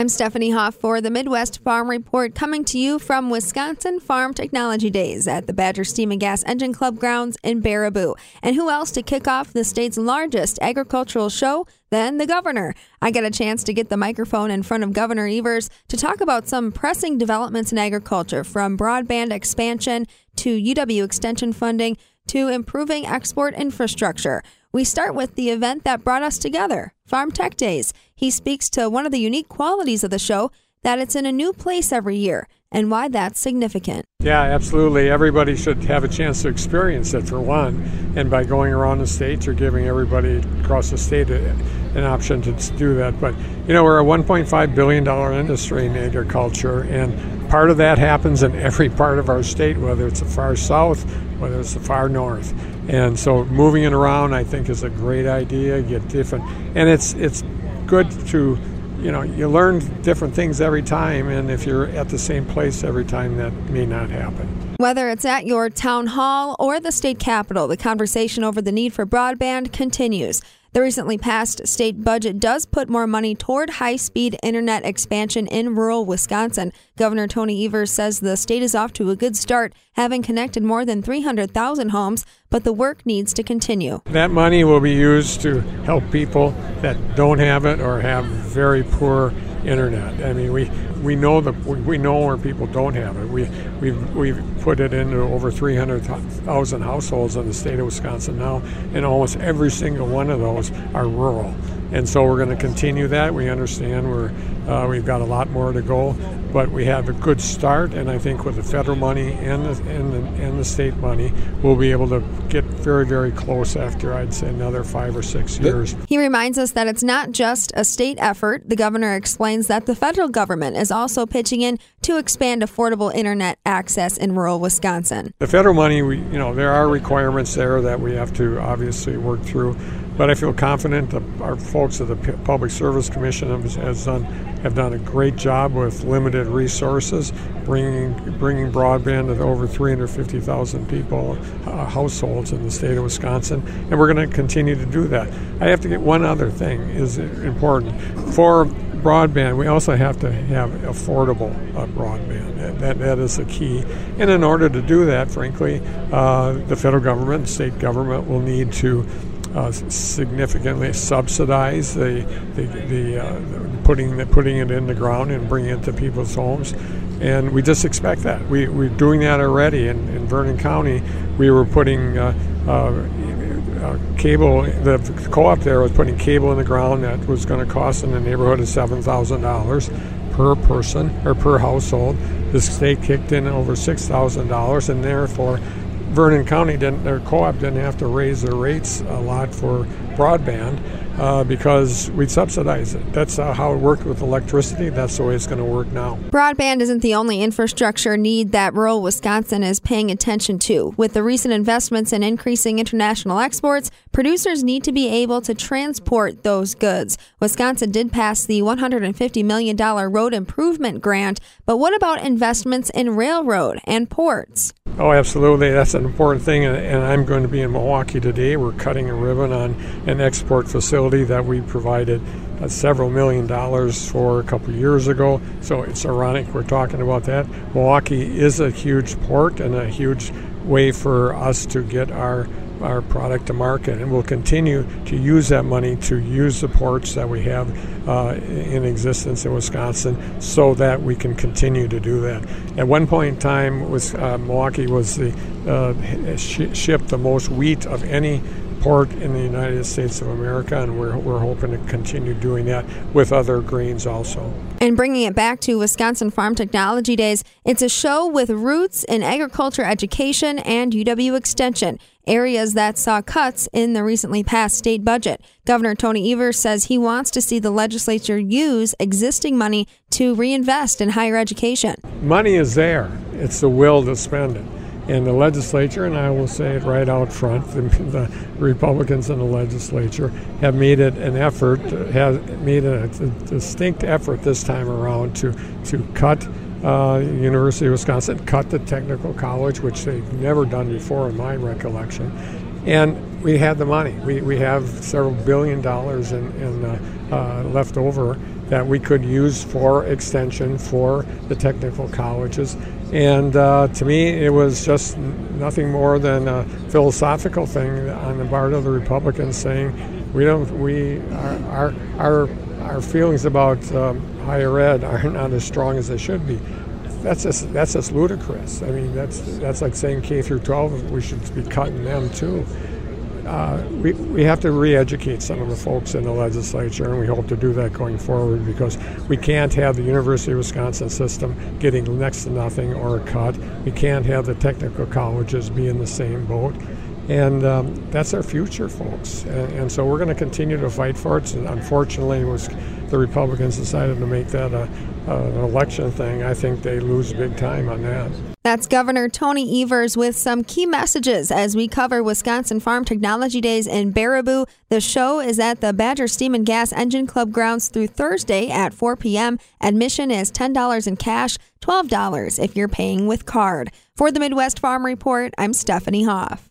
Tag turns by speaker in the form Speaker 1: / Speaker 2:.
Speaker 1: I'm Stephanie Hoff for the Midwest Farm Report, coming to you from Wisconsin Farm Technology Days at the Badger Steam and Gas Engine Club grounds in Baraboo. And who else to kick off the state's largest agricultural show than the governor? I got a chance to get the microphone in front of Governor Evers to talk about some pressing developments in agriculture, from broadband expansion to UW extension funding to improving export infrastructure. We start with the event that brought us together, Farm Tech Days. He speaks to one of the unique qualities of the show that it's in a new place every year and why that's significant.
Speaker 2: Yeah, absolutely. Everybody should have a chance to experience it for one. And by going around the state, you're giving everybody across the state an option to do that. But, you know, we're a $1.5 billion industry in agriculture, and part of that happens in every part of our state, whether it's the far south, whether it's the far north. And so moving it around, I think, is a great idea. Get different, and it's it's good to, you know, you learn different things every time. And if you're at the same place every time, that may not happen.
Speaker 1: Whether it's at your town hall or the state capitol, the conversation over the need for broadband continues. The recently passed state budget does put more money toward high speed internet expansion in rural Wisconsin. Governor Tony Evers says the state is off to a good start, having connected more than 300,000 homes, but the work needs to continue.
Speaker 2: That money will be used to help people that don't have it or have very poor internet. I mean, we we know that we know where people don't have it. We we've we've put it into over 300,000 households in the state of Wisconsin now, and almost every single one of those are rural. And so we're going to continue that. We understand we're uh, we've got a lot more to go, but we have a good start, and I think with the federal money and the, and the, and the state money, we'll be able to get very, very close after, I'd say, another five or six years.
Speaker 1: He reminds us that it's not just a state effort. The governor explains that the federal government is also pitching in to expand affordable internet access in rural Wisconsin.
Speaker 2: The federal money, we, you know, there are requirements there that we have to obviously work through, but I feel confident that our folks at the Public Service Commission have, has done have done a great job with limited resources, bringing bringing broadband to over 350,000 people, uh, households in the state of Wisconsin, and we're going to continue to do that. I have to get one other thing is important for broadband. We also have to have affordable uh, broadband. That that is the key. And in order to do that, frankly, uh, the federal government, state government will need to uh, significantly subsidize the the, the, uh, putting the, putting it in the ground and bringing it to people's homes, and we just expect that. We we're doing that already in, in Vernon County. We were putting. Uh, uh, uh cable, the co-op there was putting cable in the ground that was going to cost in the neighborhood of seven thousand dollars per person or per household. The state kicked in over six thousand dollars, and therefore Vernon County didn't, their co-op didn't have to raise their rates a lot for broadband uh, because we subsidize it. That's uh, how it worked with electricity. That's the way it's going to work now.
Speaker 1: Broadband isn't the only infrastructure need that rural Wisconsin is paying attention to. With the recent investments in increasing international exports, producers need to be able to transport those goods. Wisconsin did pass the $150 million road improvement grant, but what about investments in railroad and ports?
Speaker 2: Oh, absolutely. That's an important thing. And I'm going to be in Milwaukee today. We're cutting a ribbon on an export facility that we provided uh, several million dollars for a couple years ago. So it's ironic we're talking about that. Milwaukee is a huge port and a huge way for us to get our our product to market, and we'll continue to use that money to use the ports that we have uh, in existence in Wisconsin, so that we can continue to do that. At one point in time, was uh, Milwaukee was the uh, sh- shipped the most wheat of any port in the United States of America, and we're, we're hoping to continue doing that with other greens also.
Speaker 1: And bringing it back to Wisconsin Farm Technology Days, it's a show with roots in agriculture education and UW Extension, areas that saw cuts in the recently passed state budget. Governor Tony Evers says he wants to see the legislature use existing money to reinvest in higher education.
Speaker 2: Money is there, it's the will to spend it in the legislature, and I will say it right out front, the, the Republicans in the legislature have made it an effort, has made a, a distinct effort this time around to to cut uh, University of Wisconsin, cut the technical college, which they've never done before in my recollection, and we had the money. We, we have several billion dollars in, in uh, uh, left over that we could use for extension for the technical colleges. And uh, to me, it was just nothing more than a philosophical thing on the part of the Republicans saying we don't we our our our, feelings about um, higher ed are not as strong as they should be. That's just that's just ludicrous. I mean, that's that's like saying K through 12 we should be cutting them too uh, we, we have to re-educate some of the folks in the legislature, and we hope to do that going forward because we can't have the University of Wisconsin system getting next to nothing or a cut. We can't have the technical colleges be in the same boat. And um, that's our future, folks. And, and so we're going to continue to fight for it. And unfortunately, was the Republicans decided to make that a, an election thing, I think they lose big time on that.
Speaker 1: That's Governor Tony Evers with some key messages as we cover Wisconsin Farm Technology Days in Baraboo. The show is at the Badger Steam and Gas Engine Club grounds through Thursday at 4 p.m. Admission is $10 in cash, $12 if you're paying with card. For the Midwest Farm Report, I'm Stephanie Hoff.